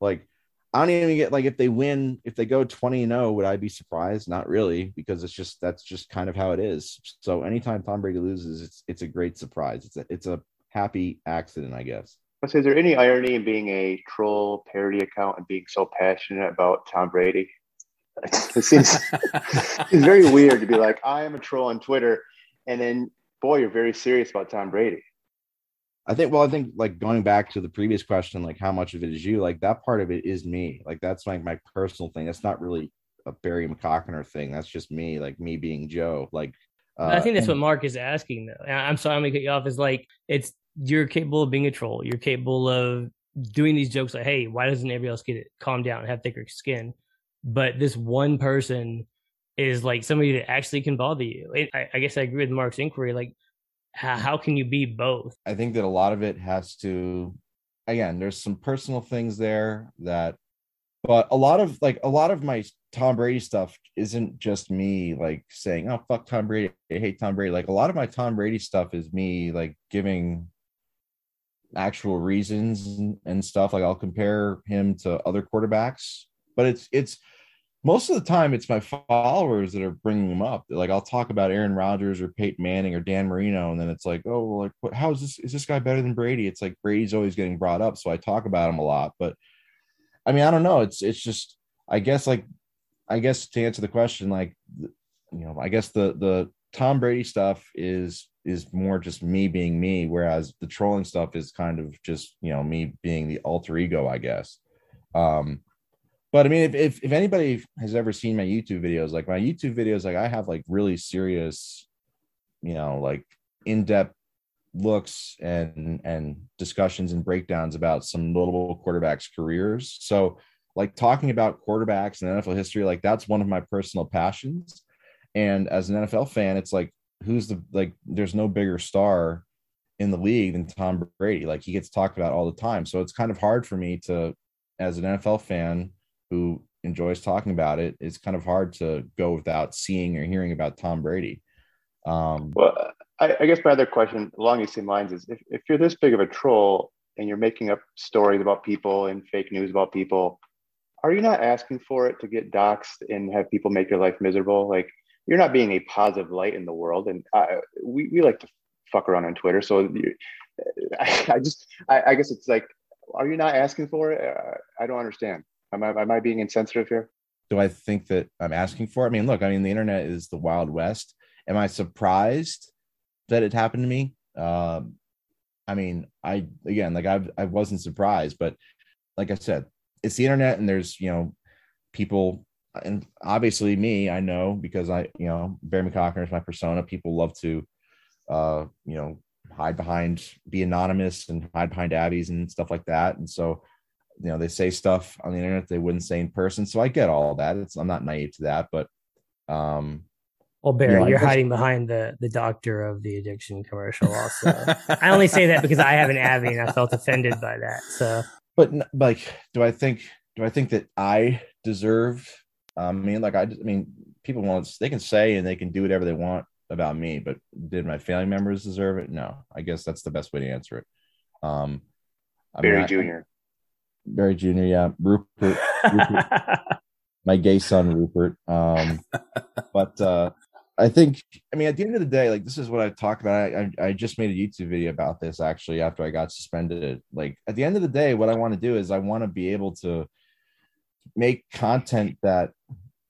like I don't even get like if they win, if they go 20 and 0, would I be surprised? Not really, because it's just that's just kind of how it is. So anytime Tom Brady loses, it's it's a great surprise. It's a it's a happy accident, I guess. So is there any irony in being a troll parody account and being so passionate about Tom Brady? It seems it's very weird to be like, I am a troll on Twitter, and then boy, you're very serious about Tom Brady. I think, well, I think like going back to the previous question, like how much of it is you, like that part of it is me. Like that's like my personal thing. That's not really a Barry McCockiner thing. That's just me, like me being Joe. Like, uh, I think that's what Mark is asking though. I'm sorry, I'm gonna cut you off. Is like, it's you're capable of being a troll. You're capable of doing these jokes like, hey, why doesn't everybody else get it? Calm down, and have thicker skin. But this one person is like somebody that actually can bother you. I, I guess I agree with Mark's inquiry. Like, how, how can you be both? I think that a lot of it has to, again, there's some personal things there that, but a lot of like a lot of my Tom Brady stuff isn't just me like saying, oh, fuck Tom Brady. I hate Tom Brady. Like a lot of my Tom Brady stuff is me like giving actual reasons and stuff. Like I'll compare him to other quarterbacks, but it's, it's, most of the time it's my followers that are bringing them up. Like I'll talk about Aaron Rodgers or Peyton Manning or Dan Marino, and then it's like, oh, well, like what? How is this? Is this guy better than Brady? It's like Brady's always getting brought up, so I talk about him a lot. But I mean, I don't know. It's it's just I guess like I guess to answer the question, like you know, I guess the the Tom Brady stuff is is more just me being me, whereas the trolling stuff is kind of just you know me being the alter ego, I guess. Um, but I mean, if, if, if anybody has ever seen my YouTube videos, like my YouTube videos, like I have like really serious, you know, like in depth looks and and discussions and breakdowns about some notable quarterbacks' careers. So, like talking about quarterbacks and NFL history, like that's one of my personal passions. And as an NFL fan, it's like who's the like there's no bigger star in the league than Tom Brady. Like he gets talked about all the time. So it's kind of hard for me to, as an NFL fan, who enjoys talking about it, it's kind of hard to go without seeing or hearing about Tom Brady. Um, well, I, I guess my other question along these same lines is if, if you're this big of a troll and you're making up stories about people and fake news about people, are you not asking for it to get doxxed and have people make your life miserable? Like you're not being a positive light in the world. And we, we like to fuck around on Twitter. So you, I, I, just, I, I, guess it's like, are you not asking for it? Uh, I don't understand. Am I, am I being insensitive here? Do I think that I'm asking for? It? I mean, look, I mean, the internet is the wild west. Am I surprised that it happened to me? Um, I mean, I again, like I I wasn't surprised, but like I said, it's the internet, and there's you know people, and obviously me, I know because I you know Barry McCockiner is my persona. People love to, uh, you know, hide behind, be anonymous, and hide behind avis and stuff like that, and so you know they say stuff on the internet they wouldn't say in person. So i get all that. It's i'm not naive to that but um well barry you are hiding behind the the doctor of the addiction commercial also. I only say that because i have an avi and i felt offended by that so. But like do i think do i think that i deserve i mean like i, just, I mean people want they can say and they can do whatever they want about me but did my family members deserve it no i guess that's the best way to answer it um I Barry mean, Jr. Barry Jr. Yeah, Rupert, Rupert my gay son Rupert. Um, but uh, I think, I mean, at the end of the day, like this is what I talk about. I, I, I just made a YouTube video about this actually after I got suspended. Like at the end of the day, what I want to do is I want to be able to make content that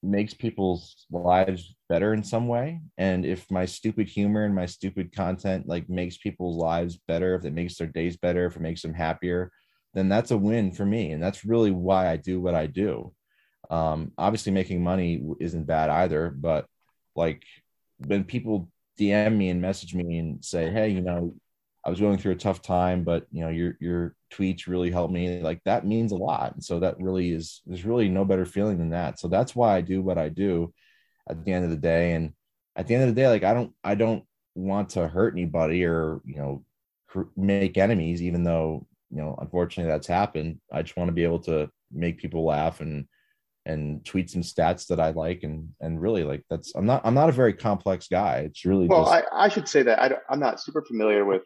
makes people's lives better in some way and if my stupid humor and my stupid content like makes people's lives better if it makes their days better if it makes them happier then that's a win for me. And that's really why I do what I do. Um, obviously, making money isn't bad either, but like when people DM me and message me and say, "Hey, you know, I was going through a tough time, but you know, your your tweets really helped me." Like that means a lot, and so that really is there's really no better feeling than that. So that's why I do what I do at the end of the day. And at the end of the day, like I don't I don't want to hurt anybody or you know make enemies, even though you know, unfortunately that's happened. I just want to be able to make people laugh and and tweet some stats that I like and and really like that's I'm not I'm not a very complex guy. It's really well. Just... I, I should say that I am not super familiar with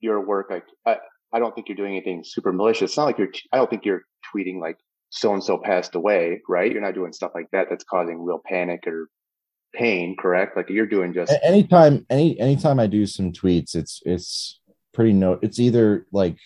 your work. Like I, I don't think you're doing anything super malicious. It's not like you're, I don't think you're tweeting like so and so passed away, right? You're not doing stuff like that that's causing real panic or pain, correct? Like you're doing just anytime, any anytime I do some tweets, it's it's pretty no. It's either like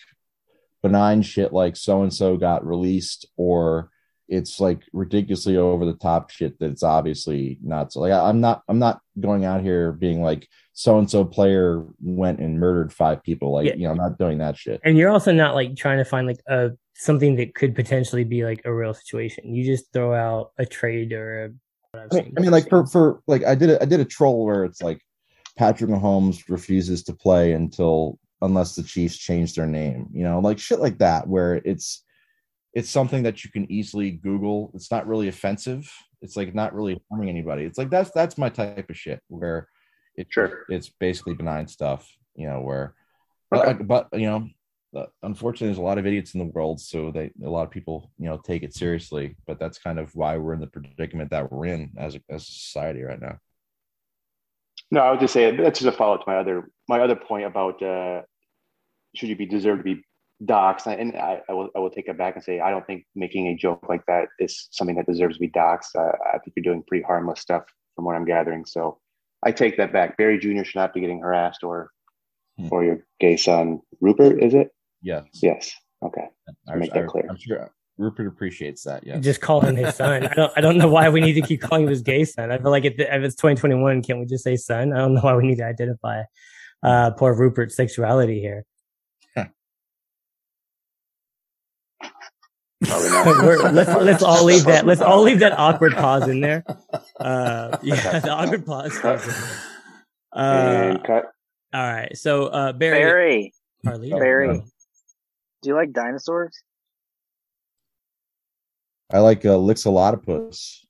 benign shit like so and so got released, or it's like ridiculously over the top shit that's obviously not so. Like I, I'm not I'm not going out here being like so and so player went and murdered five people. Like, yeah. you know, I'm not doing that shit. And you're also not like trying to find like a something that could potentially be like a real situation. You just throw out a trade or a. I mean, I mean, like for for like I did a, I did a troll where it's like Patrick Mahomes refuses to play until unless the Chiefs change their name. You know, like shit like that where it's it's something that you can easily Google. It's not really offensive. It's like not really harming anybody. It's like that's that's my type of shit where it, sure. it's basically benign stuff, you know, where, okay. but, but, you know, unfortunately, there's a lot of idiots in the world. So they, a lot of people, you know, take it seriously, but that's kind of why we're in the predicament that we're in as a, as a society right now. No, I would just say that's just a follow up to my other, my other point about, uh, should you be deserved to be doxxed? And I, I, will, I will take it back and say, I don't think making a joke like that is something that deserves to be doxxed. Uh, I think you're doing pretty harmless stuff from what I'm gathering. So I take that back. Barry Jr. should not be getting harassed or hmm. or your gay son Rupert. Is it? Yes. Yes. Okay. I, make that clear. I'm sure Rupert appreciates that. Yeah. Just call him his son. I don't. I don't know why we need to keep calling him his gay son. I feel like if, if it's 2021, can't we just say son? I don't know why we need to identify uh, poor Rupert's sexuality here. let's let's all leave that. Let's all leave that awkward pause in there. Uh, yeah, the awkward pause. Uh, and cut. All right. So uh, Barry. Barry. Barry. Do you like dinosaurs? I like uh, Lixolotopus.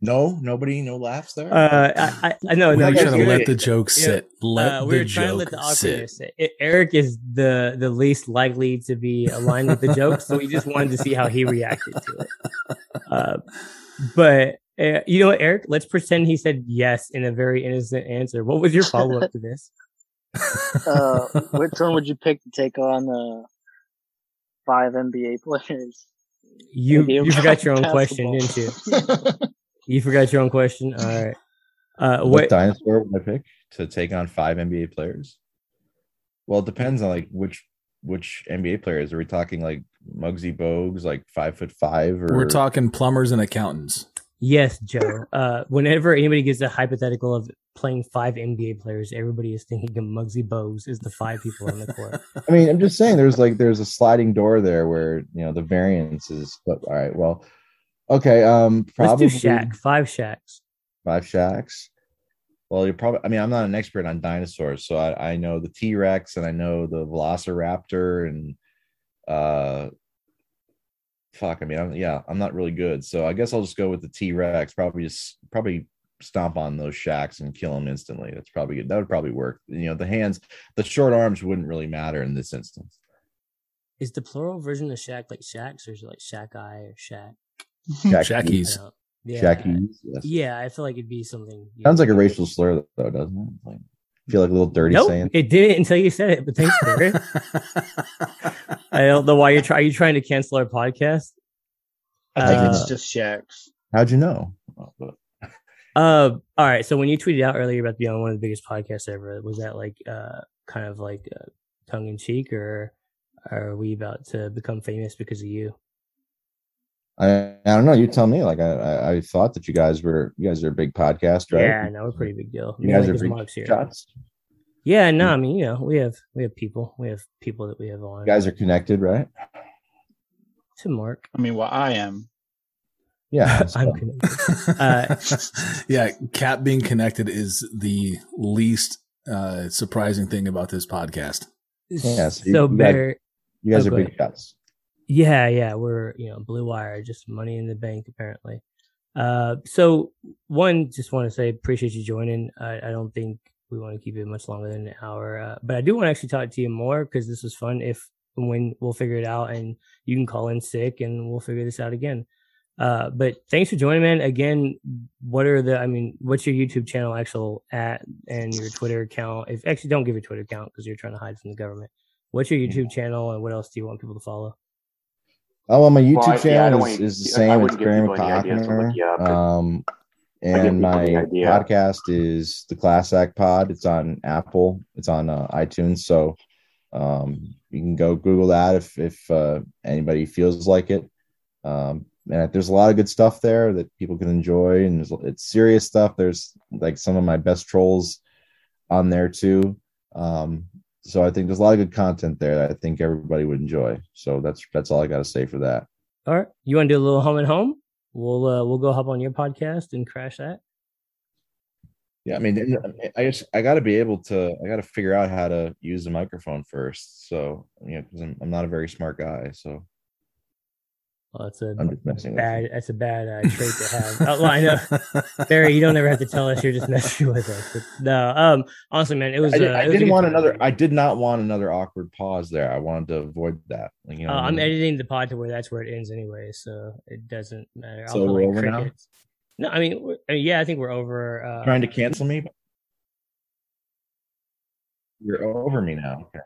No, nobody, no laughs there. Uh, I, I know. We're no, trying to let the joke sit. Yeah, let uh, we're the trying to let the sit. sit. Eric is the the least likely to be aligned with the joke, so we just wanted to see how he reacted to it. Uh, but uh, you know what, Eric? Let's pretend he said yes in a very innocent answer. What was your follow up to this? Uh, which one would you pick to take on uh, five NBA players? You you forgot your own question, didn't you? You forgot your own question. All right. Uh, what, what dinosaur would I pick to take on five NBA players? Well, it depends on like which which NBA players. Are we talking like Muggsy Bogues, like five foot five, or we're talking plumbers and accountants? Yes, Joe. Uh, whenever anybody gets a hypothetical of playing five NBA players, everybody is thinking of Muggsy Bogues is the five people on the court. I mean, I'm just saying, there's like there's a sliding door there where you know the variance is. But all right, well, Okay. Um, probably Let's do Shaq. Five Shaqs. Five Shaqs. Well, you're probably. I mean, I'm not an expert on dinosaurs, so I, I know the T Rex and I know the Velociraptor and uh, fuck. I mean, I'm, yeah, I'm not really good, so I guess I'll just go with the T Rex. Probably just probably stomp on those Shaqs and kill them instantly. That's probably good. That would probably work. You know, the hands, the short arms wouldn't really matter in this instance. Is the plural version of Shaq like Shaqs or is it like Shack Eye or Shaq? Jackie's. Yeah. Shackies. Yes. Yeah, I feel like it'd be something. Sounds like a racial slur, though, doesn't it? Like, feel like a little dirty nope, saying. It didn't until you said it, but thanks, for it. I don't know why you're trying. Are you trying to cancel our podcast? I think uh, it's just Shaqs. How'd you know? Uh, all right. So when you tweeted out earlier about being on one of the biggest podcasts ever, was that like uh, kind of like uh, tongue in cheek, or are we about to become famous because of you? I, I don't know. You tell me. Like I, I, I, thought that you guys were you guys are a big podcast, right? Yeah, no, we're a pretty big deal. You guys are big here. shots. Yeah, no, I mean, you know, we have we have people, we have people that we have on. You guys are connected, right? To Mark. I mean, well, I am. Yeah, I'm connected. Uh, yeah, Cap being connected is the least uh, surprising thing about this podcast. Yes, yeah, so, so you, Bear, you guys, oh, are big shots. Yeah, yeah, we're you know Blue Wire, just money in the bank apparently. Uh, so one, just want to say appreciate you joining. I, I don't think we want to keep it much longer than an hour, uh, but I do want to actually talk to you more because this was fun. If when we'll figure it out, and you can call in sick, and we'll figure this out again. Uh, but thanks for joining, man. Again, what are the? I mean, what's your YouTube channel actual at and your Twitter account? If actually don't give your Twitter account because you're trying to hide from the government. what's your YouTube channel and what else do you want people to follow? Oh, well, my YouTube well, channel yeah, is, is, the same. It's Graham McCockiner. Um, and my podcast is the Class Act Pod. It's on Apple. It's on uh, iTunes. So um, you can go Google that if if uh, anybody feels like it. Um, and there's a lot of good stuff there that people can enjoy, and it's serious stuff. There's like some of my best trolls on there too. Um, so I think there's a lot of good content there that I think everybody would enjoy. So that's that's all I got to say for that. All right, you want to do a little home and home? We'll uh, we'll go hop on your podcast and crash that. Yeah, I mean, I just I got to be able to I got to figure out how to use the microphone first. So you know, because I'm, I'm not a very smart guy, so well, that's a bad. That's a bad uh, trait to have. oh, well, I know, Barry. You don't ever have to tell us you're just messing with us. But no, um, honestly, man, it was. I, uh, I didn't want another. I did not want another awkward pause there. I wanted to avoid that. Like, you know uh, I'm mean? editing the pod to where that's where it ends anyway, so it doesn't matter. So I'll we're over crickets. now. No, I mean, I mean, yeah, I think we're over. Uh, Trying to cancel me. You're over me now. Okay.